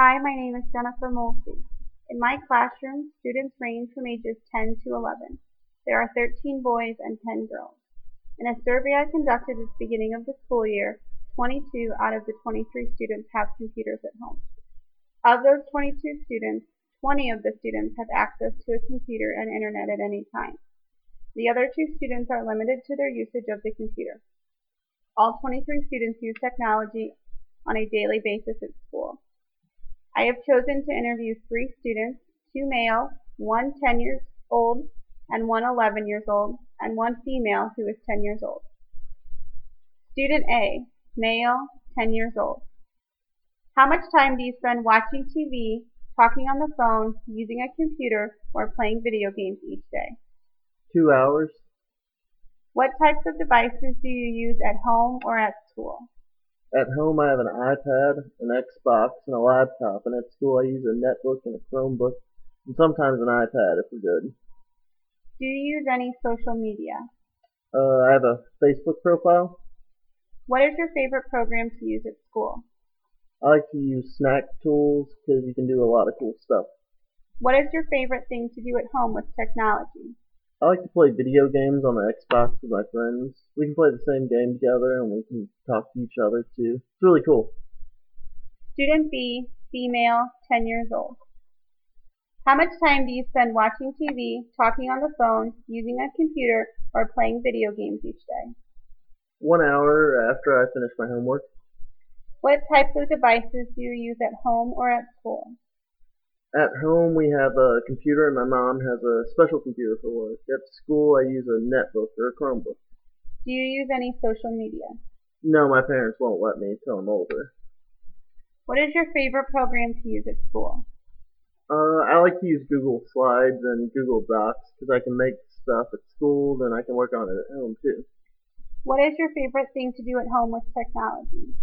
Hi, my name is Jennifer Molsey. In my classroom, students range from ages 10 to 11. There are 13 boys and 10 girls. In a survey I conducted at the beginning of the school year, 22 out of the 23 students have computers at home. Of those 22 students, 20 of the students have access to a computer and internet at any time. The other two students are limited to their usage of the computer. All 23 students use technology on a daily basis at school. I have chosen to interview three students, two male, one 10 years old, and one 11 years old, and one female who is 10 years old. Student A, male, 10 years old. How much time do you spend watching TV, talking on the phone, using a computer, or playing video games each day? Two hours. What types of devices do you use at home or at school? At home I have an iPad, an Xbox, and a laptop, and at school I use a netbook and a Chromebook, and sometimes an iPad if we're good. Do you use any social media? Uh, I have a Facebook profile. What is your favorite program to use at school? I like to use Snack Tools because you can do a lot of cool stuff. What is your favorite thing to do at home with technology? I like to play video games on the Xbox with my friends. We can play the same game together and we can talk to each other too. It's really cool. Student B, female, 10 years old. How much time do you spend watching TV, talking on the phone, using a computer, or playing video games each day? One hour after I finish my homework. What types of devices do you use at home or at school? At home we have a computer and my mom has a special computer for work. At school I use a netbook or a Chromebook. Do you use any social media? No, my parents won't let me until I'm older. What is your favorite program to use at school? Uh, I like to use Google Slides and Google Docs because I can make stuff at school, then I can work on it at home too. What is your favorite thing to do at home with technology?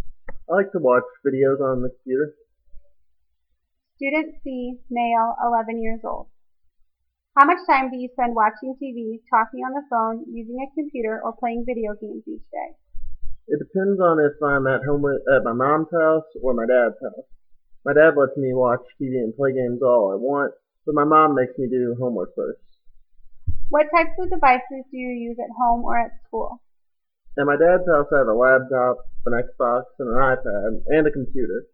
I like to watch videos on the computer. Student C, male, 11 years old. How much time do you spend watching TV, talking on the phone, using a computer, or playing video games each day? It depends on if I'm at home with, at my mom's house or my dad's house. My dad lets me watch TV and play games all I want, but my mom makes me do homework first. What types of devices do you use at home or at school? At my dad's house I have a laptop, an Xbox, and an iPad, and a computer.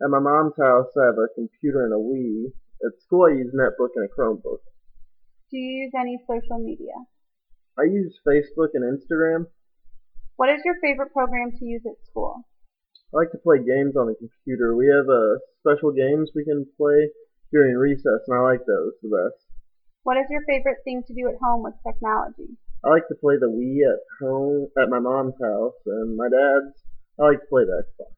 At my mom's house, I have a computer and a Wii. At school, I use Netbook and a Chromebook. Do you use any social media? I use Facebook and Instagram. What is your favorite program to use at school? I like to play games on the computer. We have uh, special games we can play during recess, and I like those the best. What is your favorite thing to do at home with technology? I like to play the Wii at home at my mom's house, and my dad's. I like to play the Xbox.